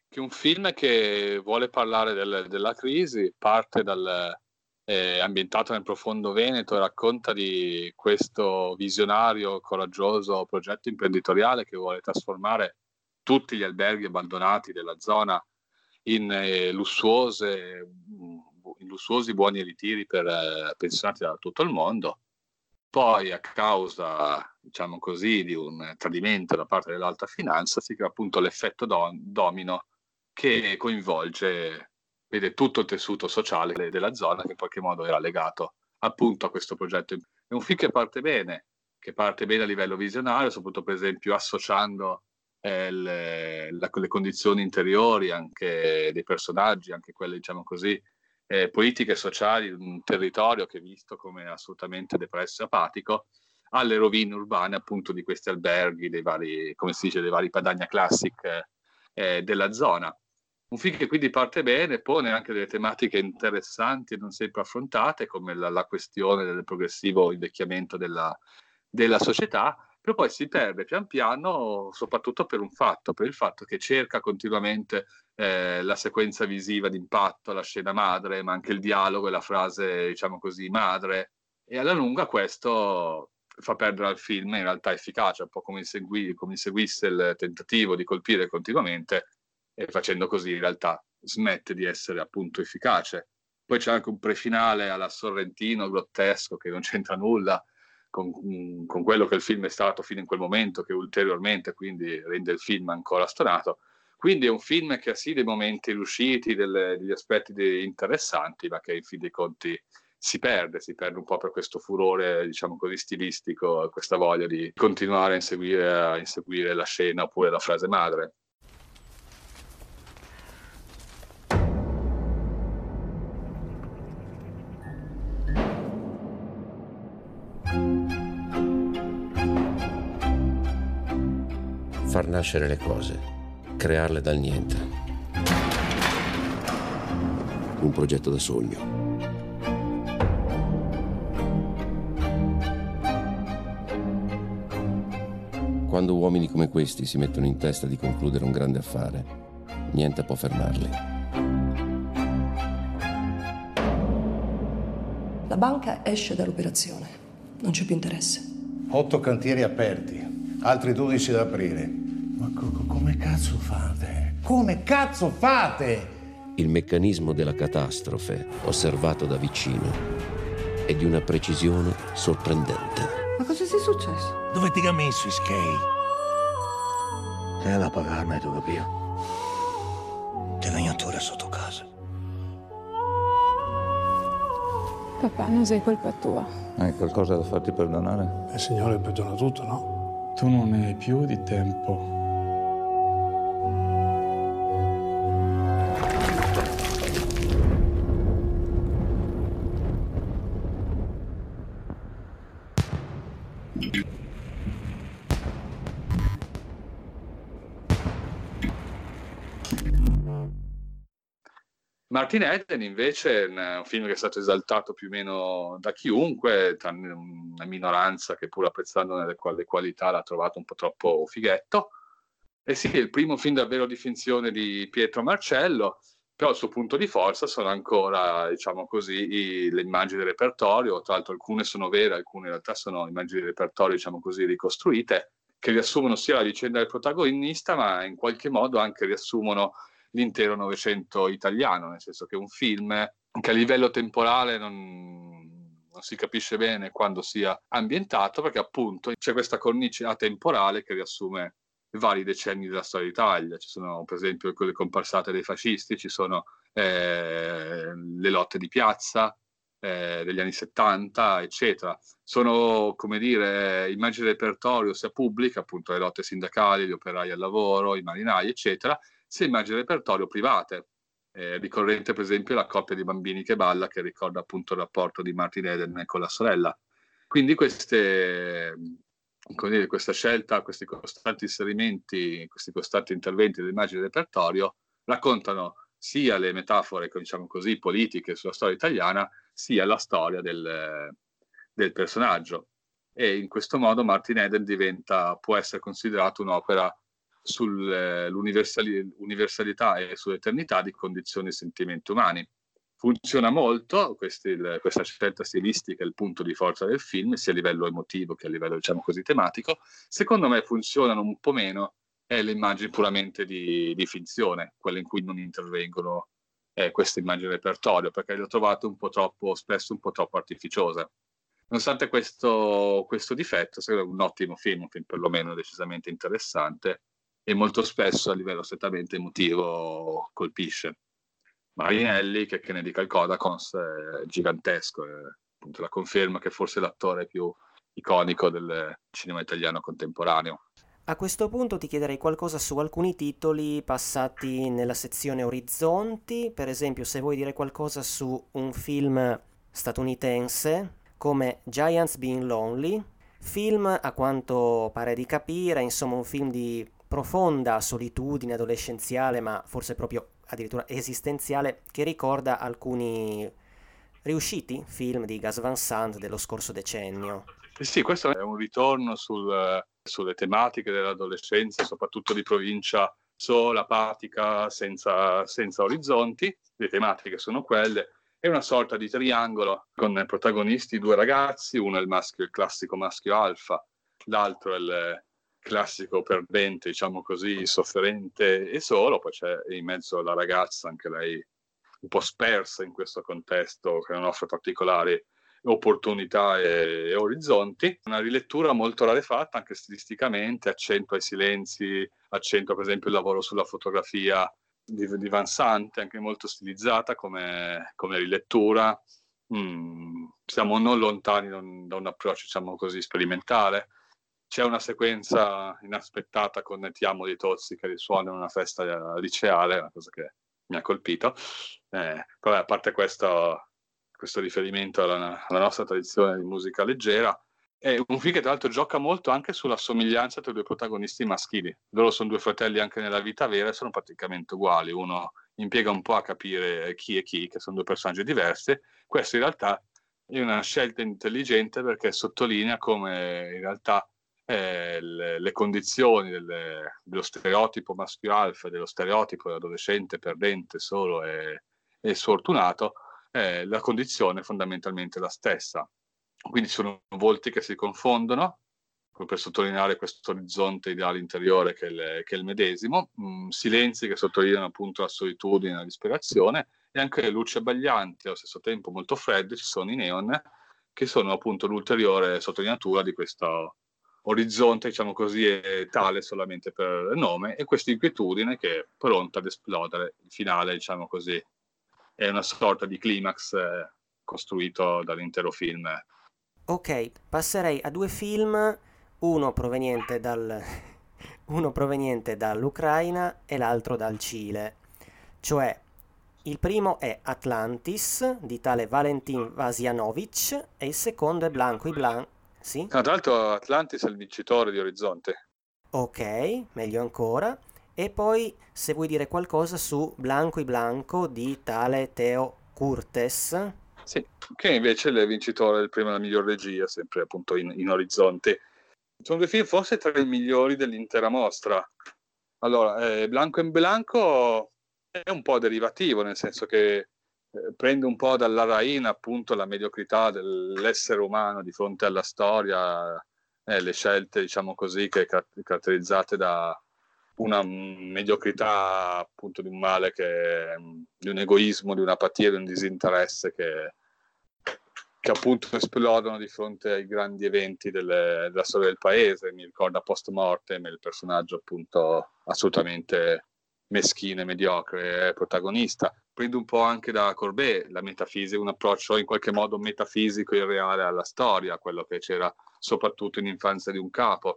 che è un film che vuole parlare del, della crisi, parte dal, ambientato nel profondo Veneto e racconta di questo visionario, coraggioso progetto imprenditoriale che vuole trasformare tutti gli alberghi abbandonati della zona in, eh, lussuose, in lussuosi buoni ritiri per eh, pensionati da tutto il mondo poi a causa, diciamo così, di un tradimento da parte dell'alta finanza si crea appunto l'effetto do- domino che coinvolge vede, tutto il tessuto sociale della zona che in qualche modo era legato appunto a questo progetto. È un film che parte bene, che parte bene a livello visionario, soprattutto per esempio associando eh, le, la, le condizioni interiori anche dei personaggi, anche quelle diciamo così eh, politiche sociali di un territorio che è visto come assolutamente depresso e apatico, alle rovine urbane appunto di questi alberghi, dei vari, come si dice, dei vari Padagna Classic eh, della zona. Un film che quindi parte bene, pone anche delle tematiche interessanti e non sempre affrontate, come la, la questione del progressivo invecchiamento della, della società, però poi si perde pian piano soprattutto per un fatto, per il fatto che cerca continuamente eh, la sequenza visiva d'impatto, la scena madre, ma anche il dialogo e la frase, diciamo così, madre, e alla lunga questo fa perdere al film in realtà efficacia, un po' come, insegui, come inseguisse il tentativo di colpire continuamente e facendo così in realtà smette di essere appunto efficace. Poi c'è anche un prefinale alla Sorrentino grottesco che non c'entra nulla, con, mm, con, quello che il film è stato fino in quel momento, che ulteriormente quindi rende il film ancora stonato. Quindi è un film che ha sì dei momenti riusciti, delle, degli aspetti de- interessanti, ma che in fin dei conti si perde, si perde un po' per questo furore, diciamo così, stilistico, questa voglia di continuare a inseguire, a inseguire la scena oppure la frase madre. Nascere le cose, crearle dal niente. Un progetto da sogno. Quando uomini come questi si mettono in testa di concludere un grande affare, niente può fermarli. La banca esce dall'operazione, non c'è più interesse. Otto cantieri aperti, altri 12 da aprire. Ma co- come cazzo fate? Come cazzo fate? Il meccanismo della catastrofe, osservato da vicino, è di una precisione sorprendente. Ma cosa sia successo? Dove ti ha messo i skate? Sei da pagarmi, tu capito? Ti l'agnatura sotto casa. Papà, non sei colpa tua. Hai qualcosa da farti perdonare? Il Signore perdona tutto, no? Tu non hai più di tempo. Martin Eden invece è un film che è stato esaltato più o meno da chiunque, una minoranza che pur apprezzando le, le qualità l'ha trovato un po' troppo fighetto. E sì, è il primo film davvero di finzione di Pietro Marcello, però il suo punto di forza sono ancora, diciamo così, i, le immagini del repertorio, tra l'altro alcune sono vere, alcune in realtà sono immagini del repertorio, diciamo così, ricostruite, che riassumono sia la vicenda del protagonista, ma in qualche modo anche riassumono l'intero Novecento italiano, nel senso che è un film che a livello temporale non, non si capisce bene quando sia ambientato, perché appunto c'è questa cornice atemporale che riassume vari decenni della storia d'Italia. Ci sono, per esempio, quelle comparsate dei fascisti, ci sono eh, le lotte di piazza eh, degli anni 70, eccetera. Sono, come dire, immagini di repertorio sia pubblica, appunto le lotte sindacali, gli operai al lavoro, i marinai, eccetera, sia immagini repertorio private. Eh, ricorrente, per esempio, la coppia di bambini che balla, che ricorda appunto il rapporto di Martin Eden con la sorella. Quindi queste, dire, questa scelta, questi costanti inserimenti, questi costanti interventi dell'immagine di repertorio raccontano sia le metafore, diciamo così, politiche sulla storia italiana, sia la storia del, del personaggio. E in questo modo Martin Eden diventa, può essere considerato un'opera sull'universalità e sull'eternità di condizioni e sentimenti umani. Funziona molto questi, questa scelta stilistica, il punto di forza del film, sia a livello emotivo che a livello, diciamo così, tematico. Secondo me funzionano un po' meno è le immagini puramente di, di finzione, quelle in cui non intervengono eh, queste immagini di repertorio, perché le ho trovate un po' troppo, spesso un po' troppo artificiose. Nonostante questo, questo difetto, è un ottimo film, un film perlomeno decisamente interessante e molto spesso a livello strettamente emotivo colpisce. Marinelli, che, che ne dica il Kodakons, è gigantesco, è appunto la conferma che forse è l'attore più iconico del cinema italiano contemporaneo. A questo punto ti chiederei qualcosa su alcuni titoli passati nella sezione Orizzonti, per esempio se vuoi dire qualcosa su un film statunitense come Giants Being Lonely, film a quanto pare di capire, insomma un film di profonda solitudine adolescenziale, ma forse proprio addirittura esistenziale, che ricorda alcuni riusciti film di Gas Van Sant dello scorso decennio. Sì, questo è un ritorno sul, sulle tematiche dell'adolescenza, soprattutto di provincia sola, apatica, senza, senza orizzonti. Le tematiche sono quelle. È una sorta di triangolo con protagonisti due ragazzi, uno è il maschio, il classico maschio alfa, l'altro è il classico perdente, diciamo così, sofferente e solo, poi c'è in mezzo la ragazza, anche lei un po' spersa in questo contesto che non offre particolari opportunità e, e, orizzonti. Una rilettura molto rarefatta anche stilisticamente, accento ai silenzi, accento per esempio il lavoro sulla fotografia di, di Van Sant, anche molto stilizzata come, come rilettura. Mm, siamo non lontani da un, da un approccio, diciamo così, sperimentale. C'è una sequenza inaspettata con Ti amo di Tozzi che risuona in una festa liceale, una cosa che mi ha colpito. Eh, però a parte questo, questo riferimento alla, alla, nostra tradizione di musica leggera. È un film che tra l'altro gioca molto anche sulla somiglianza tra i due protagonisti maschili. Loro sono due fratelli anche nella vita vera e sono praticamente uguali. Uno impiega un po' a capire chi è chi, che sono due personaggi diversi. Questo in realtà è una scelta intelligente perché sottolinea come in realtà eh, le, le, condizioni delle, dello stereotipo maschio alfa, dello stereotipo dell'adolescente perdente solo e, e sfortunato, eh, la condizione è fondamentalmente la stessa. Quindi sono volti che si confondono, per sottolineare questo orizzonte ideale interiore che è il, che è il medesimo, mh, mm, silenzi che sottolineano appunto la solitudine la disperazione, e anche luci abbaglianti, allo stesso tempo molto fredde, ci sono i neon, che sono appunto l'ulteriore sottolineatura di questo orizzonte, diciamo così, è tale solamente per nome, e questa inquietudine che è pronta ad esplodere, il finale, diciamo così, è una sorta di climax eh, costruito dall'intero film. Ok, passerei a due film, uno proveniente, dal, uno proveniente dall'Ucraina e l'altro dal Cile. Cioè, il primo è Atlantis di tale Valentin Vasianovic e il secondo è Blanco i Blanc. Sì? tra l'altro Atlantis è il vincitore di Orizzonte. Ok, meglio ancora. E poi se vuoi dire qualcosa su Blanco e Blanco di tale Teo Curtes. Sì, che invece è il vincitore del premio alla miglior regia, sempre appunto in, in orizzonte. Sono due film forse tra i migliori dell'intera mostra. Allora, eh, Blanco e Blanco è un po' derivativo, nel senso che eh, prende un po' dalla raina appunto la mediocrità dell'essere umano di fronte alla storia, eh, le scelte, diciamo così, che caratterizzate da, una mediocrità appunto di un male che di un egoismo, di un'apatia, di un disinteresse che, che appunto esplodono di fronte ai grandi eventi delle, della storia del paese. Mi ricorda post mortem il personaggio appunto assolutamente meschino e mediocre protagonista. Prendo un po' anche da Corbet la metafisica, un approccio in qualche modo metafisico e reale alla storia, quello che c'era soprattutto in infanzia di un capo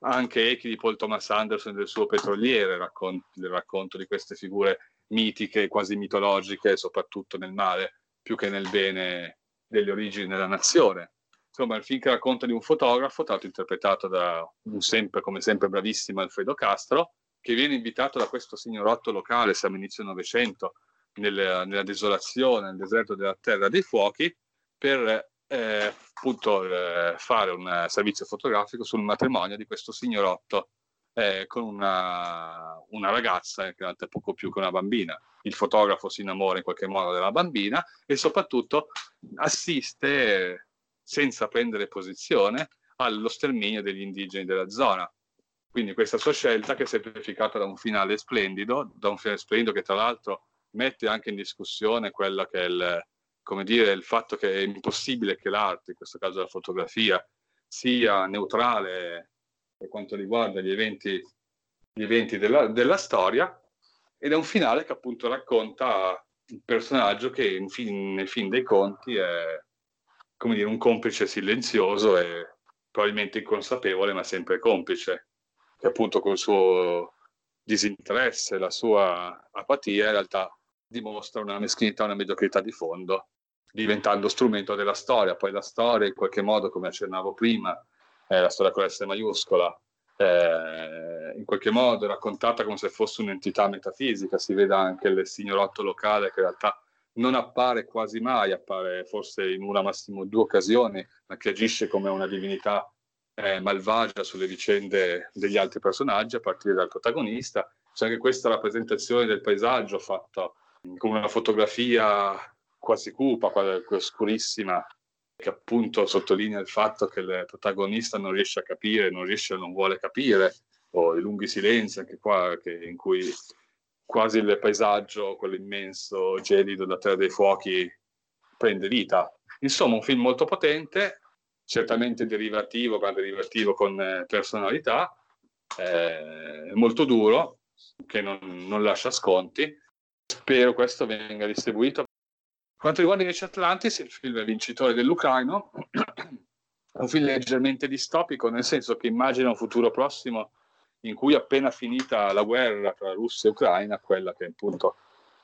anche Echi di Paul Thomas Anderson del suo Petroliere, racconto, il racconto di queste figure mitiche, quasi mitologiche, soprattutto nel male più che nel bene delle origini della nazione. Insomma, il film che racconta di un fotografo, tanto interpretato da un sempre, come sempre, bravissimo Alfredo Castro, che viene invitato da questo signorotto locale, siamo inizio Novecento, nel, nella desolazione, nel deserto della Terra dei Fuochi, per eh, appunto eh, fare un servizio fotografico sul matrimonio di questo signorotto eh, con una, una ragazza che in realtà è poco più che una bambina. Il fotografo si innamora in qualche modo della bambina e soprattutto assiste senza prendere posizione allo sterminio degli indigeni della zona. Quindi questa sua scelta che è semplificata da un finale splendido, da un finale splendido che tra l'altro mette anche in discussione quello che è il, come dire, il fatto che è impossibile che l'arte, in questo caso la fotografia, sia neutrale per quanto riguarda gli eventi, gli eventi della, della, storia, ed è un finale che appunto racconta un personaggio che in fin, nel fin dei conti è come dire, un complice silenzioso e probabilmente inconsapevole, ma sempre complice, che appunto col suo disinteresse, la sua apatia, in realtà dimostra una meschinità, una mediocrità di fondo diventando strumento della storia. Poi la storia, in qualche modo, come accennavo prima, è la storia con l'S maiuscola, eh, in qualche modo è raccontata come se fosse un'entità metafisica. Si vede anche il signorotto locale che in realtà non appare quasi mai, appare forse in una massimo due occasioni, ma che agisce come una divinità eh, malvagia sulle vicende degli altri personaggi, a partire dal protagonista. C'è anche questa rappresentazione del paesaggio fatta con una fotografia quasi cupa, quasi oscurissima, che appunto sottolinea il fatto che il protagonista non riesce a capire, non riesce, non vuole capire, o i lunghi silenzi anche qua, che, in cui quasi il paesaggio, quello immenso, gelido da Terra dei Fuochi, prende vita. Insomma, un film molto potente, certamente derivativo, ma derivativo con eh, personalità, eh, molto duro, che non, non lascia sconti. Spero questo venga distribuito quanto riguarda invece Atlantis, il film vincitore dell'Ucraino, è un film leggermente distopico, nel senso che immagina un futuro prossimo in cui appena finita la guerra tra Russia e Ucraina, quella che appunto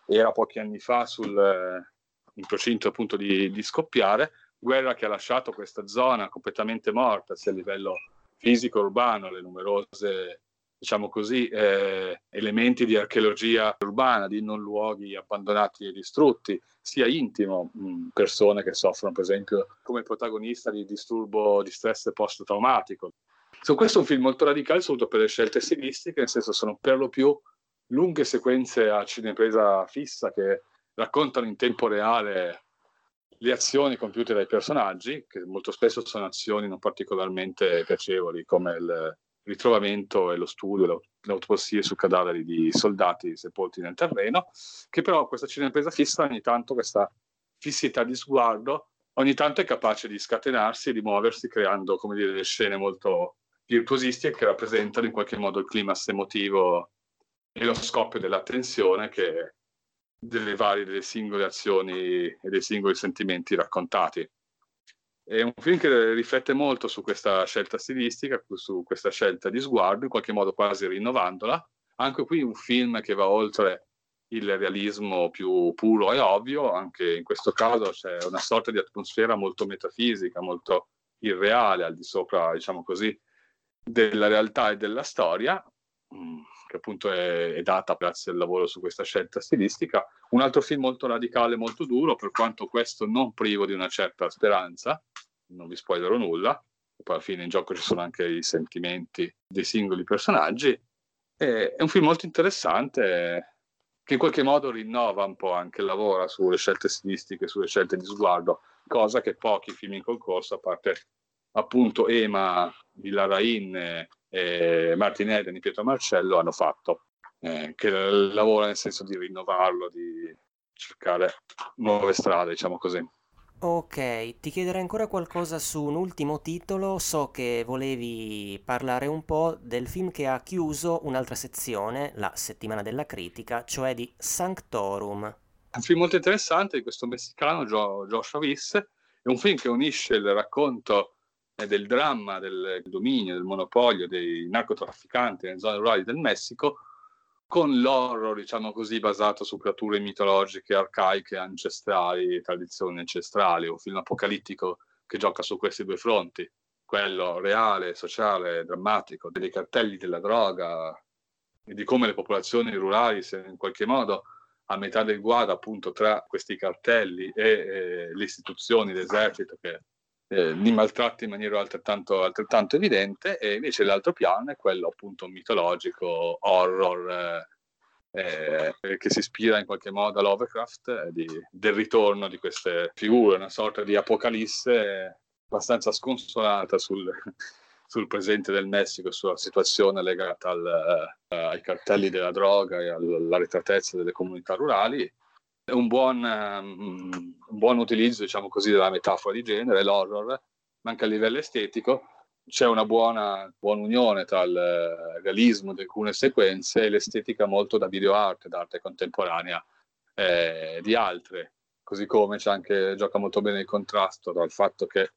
era pochi anni fa sul, eh, in procinto appunto di, di scoppiare, guerra che ha lasciato questa zona completamente morta sia a livello fisico urbano, le numerose diciamo così, eh, elementi di archeologia urbana, di non luoghi abbandonati e distrutti, sia intimo, mh, persone che soffrono per esempio come protagonista di disturbo di stress post-traumatico. So, questo è un film molto radicale, soprattutto per le scelte stilistiche, nel senso sono per lo più lunghe sequenze a cinepresa fissa che raccontano in tempo reale le azioni compiute dai personaggi, che molto spesso sono azioni non particolarmente piacevoli, come il, ritrovamento e lo studio, le autopsie su cadaveri di soldati sepolti nel terreno, che però questa cinepresa fissa ogni tanto, questa fissità di sguardo, ogni tanto è capace di scatenarsi e di muoversi creando, come dire, delle scene molto virtuosistiche che rappresentano in qualche modo il climax emotivo e lo scoppio della tensione che delle varie, delle singole azioni e dei singoli sentimenti raccontati. È un film che riflette molto su questa scelta stilistica, su questa scelta di sguardo, in qualche modo quasi rinnovandola. Anche qui un film che va oltre il realismo più puro e ovvio, anche in questo caso c'è una sorta di atmosfera molto metafisica, molto irreale, al di sopra, diciamo così, della realtà e della storia, mm, che appunto è, è, data grazie al lavoro su questa scelta stilistica. Un altro film molto radicale, molto duro, per quanto questo non privo di una certa speranza, non vi spoilerò nulla, poi alla fine in gioco ci sono anche i sentimenti dei singoli personaggi. E, è un film molto interessante che in qualche modo rinnova un po' anche il lavoro sulle scelte stilistiche, sulle scelte di sguardo, cosa che pochi film in concorso, a parte appunto Ema di Larrain e Martin Eden di Pietro Marcello hanno fatto, eh, che lavora nel senso di rinnovarlo, di cercare nuove strade, diciamo così. Ok, ti chiederei ancora qualcosa su un ultimo titolo. So che volevi parlare un po' del film che ha chiuso un'altra sezione, la settimana della critica, cioè di Sanctorum. Un film molto interessante di questo messicano Joshua Viss. È un film che unisce il racconto eh, del dramma del dominio, del monopolio dei narcotrafficanti nelle zone rurali del Messico con l'horror, diciamo così, basato su creature mitologiche, arcaiche, ancestrali, tradizioni ancestrali, un film apocalittico che gioca su questi due fronti, quello reale, sociale, drammatico, dei cartelli della droga e di come le popolazioni rurali, se in qualche modo a metà del guado appunto tra questi cartelli e eh, le istituzioni, l'esercito che eh, li maltratti in maniera altrettanto, altrettanto, evidente e invece l'altro piano è quello appunto mitologico, horror, eh, eh, che si ispira in qualche modo a Lovecraft, eh, del ritorno di queste figure, una sorta di apocalisse abbastanza sconsolata sul, sul presente del Messico, sulla situazione legata al, uh, ai cartelli della droga e all'arretratezza delle comunità rurali un buon, um, un buon utilizzo, diciamo così, della metafora di genere, l'horror, ma anche a livello estetico c'è una buona, buona unione tra il realismo di alcune sequenze e l'estetica molto da videoarte, d'arte contemporanea eh, di altre. Così come c'è anche, gioca molto bene il contrasto tra il fatto che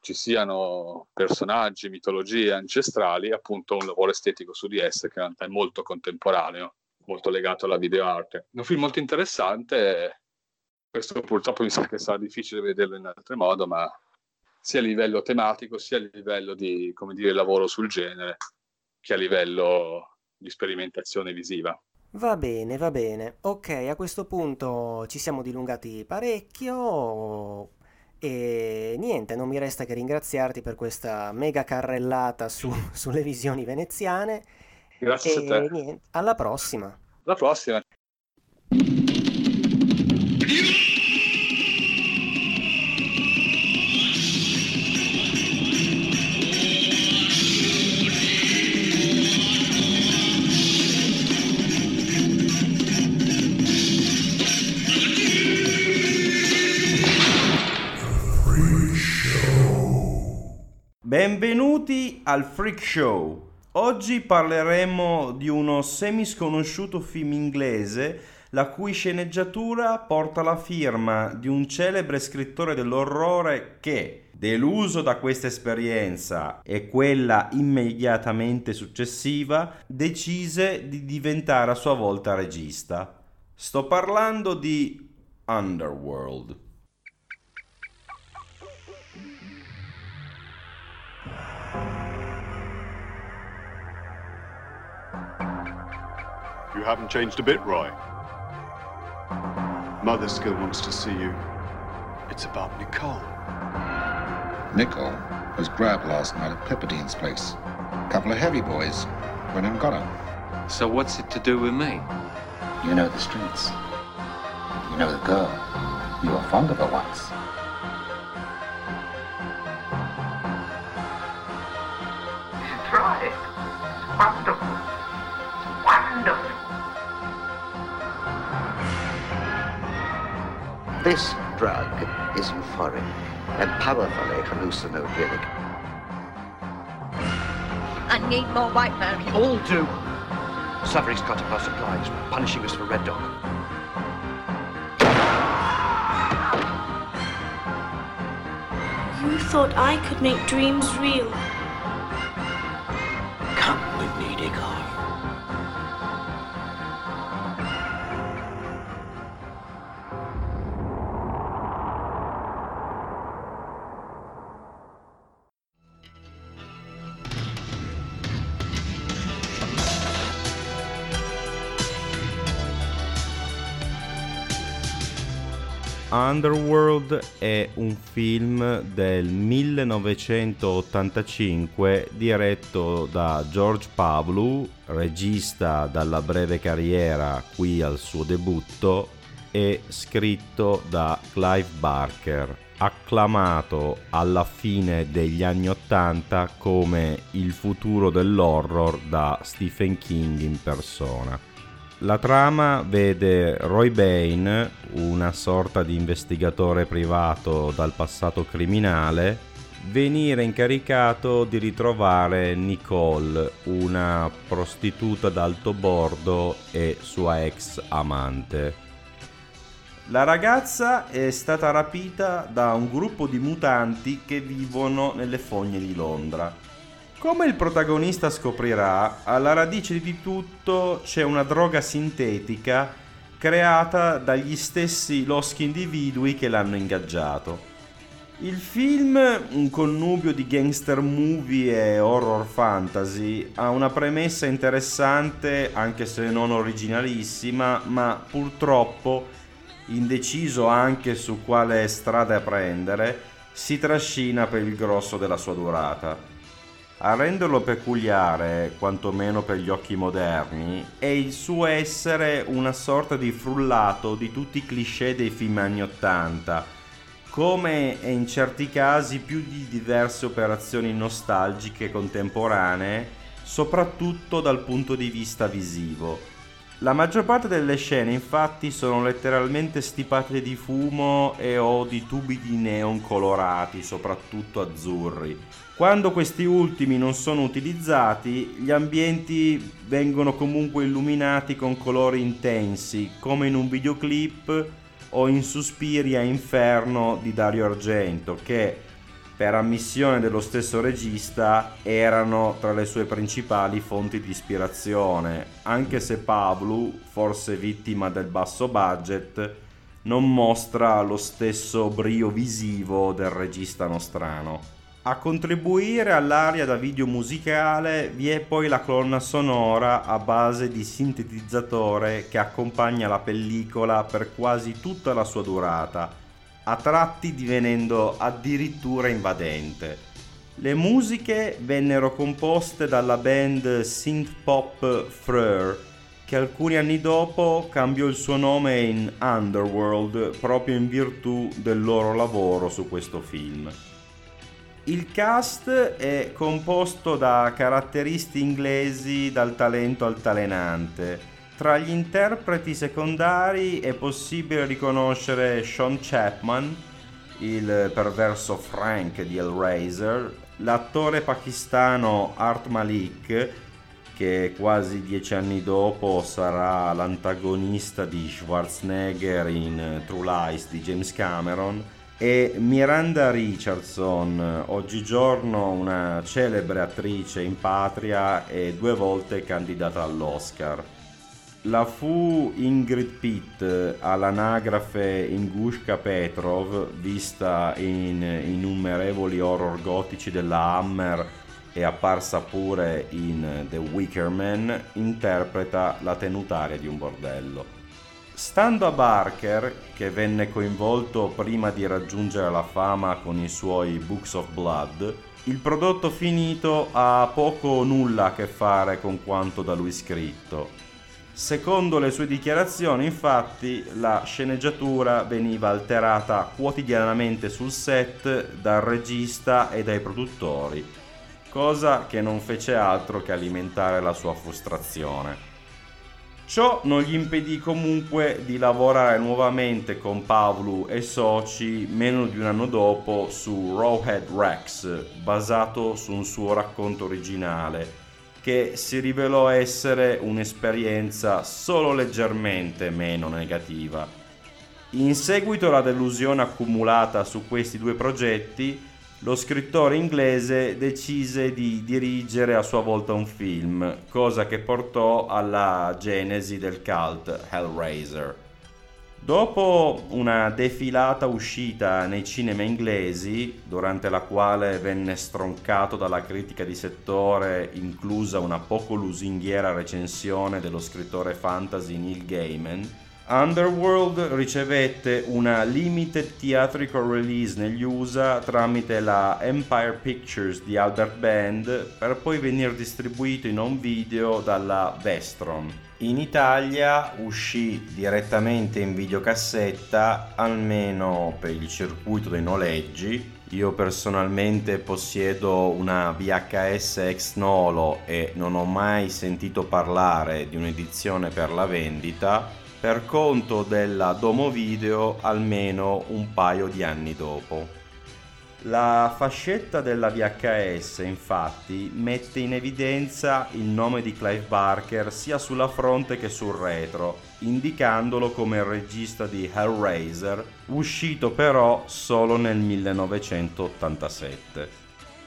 ci siano personaggi, mitologie ancestrali, appunto un lavoro estetico su di esse che è molto contemporaneo molto legato alla videoarte. È un film molto interessante, questo purtroppo mi sa che sarà difficile vederlo in altro modo, ma sia a livello tematico, sia a livello di, come dire, lavoro sul genere, che a livello di sperimentazione visiva. Va bene, va bene. Ok, a questo punto ci siamo dilungati parecchio e niente, non mi resta che ringraziarti per questa mega carrellata su, sulle visioni veneziane Grazie e, a te. Niente, alla prossima. Alla prossima. Benvenuti al Freak Show Oggi parleremo di uno semisconosciuto film inglese la cui sceneggiatura porta la firma di un celebre scrittore dell'orrore che, deluso da questa esperienza e quella immediatamente successiva, decise di diventare a sua volta regista. Sto parlando di Underworld. You haven't changed a bit, Roy. Mother still wants to see you. It's about Nicole. Nicole was grabbed last night at Pepperdine's place. A couple of heavy boys went and got her. So what's it to do with me? You know the streets. You know the girl. You were fond of her once. Try it. Wonderful. Wonderful. This drug is euphoric and powerfully hallucinogenic. I need more white men. We all do. Savary's cut up our supplies, punishing us for Red Dog. You thought I could make dreams real. Underworld è un film del 1985 diretto da George Pavlu, regista dalla breve carriera qui al suo debutto, e scritto da Clive Barker. acclamato alla fine degli anni Ottanta come il futuro dell'horror da Stephen King in persona. La trama vede Roy Bain, una sorta di investigatore privato dal passato criminale, venire incaricato di ritrovare Nicole, una prostituta d'alto bordo e sua ex amante. La ragazza è stata rapita da un gruppo di mutanti che vivono nelle fogne di Londra. Come il protagonista scoprirà, alla radice di tutto c'è una droga sintetica creata dagli stessi loschi individui che l'hanno ingaggiato. Il film, un connubio di gangster movie e horror fantasy, ha una premessa interessante anche se non originalissima, ma purtroppo indeciso anche su quale strada prendere, si trascina per il grosso della sua durata. A renderlo peculiare, quantomeno per gli occhi moderni, è il suo essere una sorta di frullato di tutti i cliché dei film anni Ottanta, come e in certi casi più di diverse operazioni nostalgiche contemporanee, soprattutto dal punto di vista visivo. La maggior parte delle scene infatti sono letteralmente stipate di fumo e o di tubi di neon colorati, soprattutto azzurri. Quando questi ultimi non sono utilizzati, gli ambienti vengono comunque illuminati con colori intensi, come in un videoclip o in Suspiria Inferno di Dario Argento, che per ammissione dello stesso regista, erano tra le sue principali fonti di ispirazione, anche se Pablo, forse vittima del basso budget, non mostra lo stesso brio visivo del regista nostrano. A contribuire all'aria da video musicale vi è poi la colonna sonora a base di sintetizzatore che accompagna la pellicola per quasi tutta la sua durata a tratti divenendo addirittura invadente. Le musiche vennero composte dalla band synth pop Freur, che alcuni anni dopo cambiò il suo nome in Underworld proprio in virtù del loro lavoro su questo film. Il cast è composto da caratteristi inglesi dal talento altalenante. Tra gli interpreti secondari è possibile riconoscere Sean Chapman, il perverso Frank di Hellraiser, l'attore pakistano Art Malik, che quasi dieci anni dopo sarà l'antagonista di Schwarzenegger in True Lies di James Cameron, e Miranda Richardson, oggigiorno una celebre attrice in patria e due volte candidata all'Oscar la fu Ingrid Pitt all'anagrafe Ingushka Petrov, vista in innumerevoli horror gotici della Hammer e apparsa pure in The Wicker Man, interpreta la tenutaria di un bordello. Stando a Barker, che venne coinvolto prima di raggiungere la fama con i suoi Books of Blood, il prodotto finito ha poco o nulla a che fare con quanto da lui scritto Secondo le sue dichiarazioni, infatti, la sceneggiatura veniva alterata quotidianamente sul set dal regista e dai produttori, cosa che non fece altro che alimentare la sua frustrazione. Ciò non gli impedì comunque di lavorare nuovamente con Pavlu e soci meno di un anno dopo su Rawhead Rex, basato su un suo racconto originale che si rivelò essere un'esperienza solo leggermente meno negativa. In seguito alla delusione accumulata su questi due progetti, lo scrittore inglese decise di dirigere a sua volta un film, cosa che portò alla genesi del cult Hellraiser. Dopo una defilata uscita nei cinema inglesi, durante la quale venne stroncato dalla critica di settore, inclusa una poco lusinghiera recensione dello scrittore fantasy Neil Gaiman, Underworld ricevette una limited theatrical release negli USA tramite la Empire Pictures di Albert Band per poi venire distribuito in home video dalla Vestron. In Italia uscì direttamente in videocassetta almeno per il circuito dei noleggi. Io personalmente possiedo una VHS ex nolo e non ho mai sentito parlare di un'edizione per la vendita per conto della Domo Video almeno un paio di anni dopo. La fascetta della VHS infatti mette in evidenza il nome di Clive Barker sia sulla fronte che sul retro, indicandolo come il regista di Hellraiser, uscito però solo nel 1987.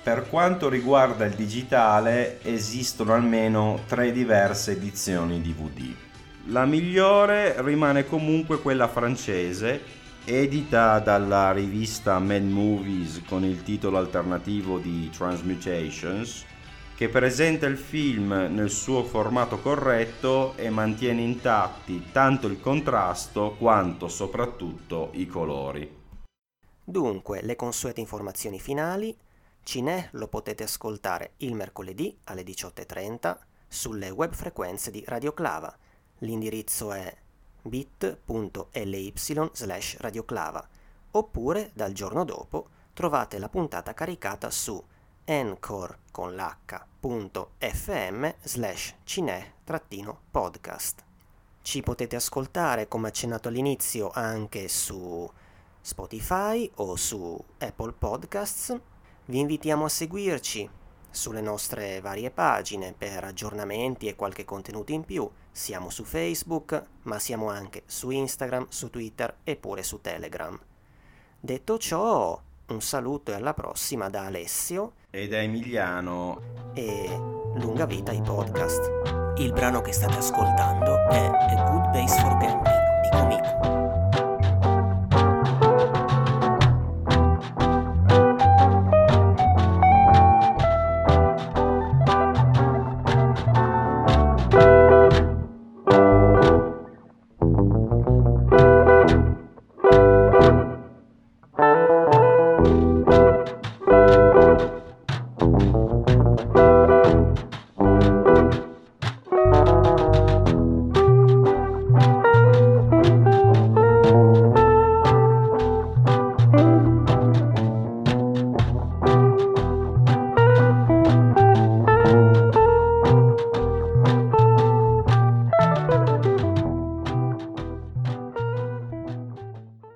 Per quanto riguarda il digitale esistono almeno tre diverse edizioni DVD. La migliore rimane comunque quella francese, edita dalla rivista Mad Movies con il titolo alternativo di Transmutations, che presenta il film nel suo formato corretto e mantiene intatti tanto il contrasto quanto soprattutto i colori. Dunque, le consuete informazioni finali, Cinè lo potete ascoltare il mercoledì alle 18.30 sulle web frequenze di Radio Clava L'indirizzo è bit.ly slash radioclava oppure dal giorno dopo trovate la puntata caricata su encore con l'h.fm slash cine-podcast. Ci potete ascoltare come accennato all'inizio anche su Spotify o su Apple Podcasts. Vi invitiamo a seguirci sulle nostre varie pagine per aggiornamenti e qualche contenuto in più. Siamo su Facebook, ma siamo anche su Instagram, su Twitter e pure su Telegram. Detto ciò, un saluto e alla prossima da Alessio e da Emiliano e lunga vita ai podcast. Il brano che state ascoltando è A Good Base for Gambling di Comico.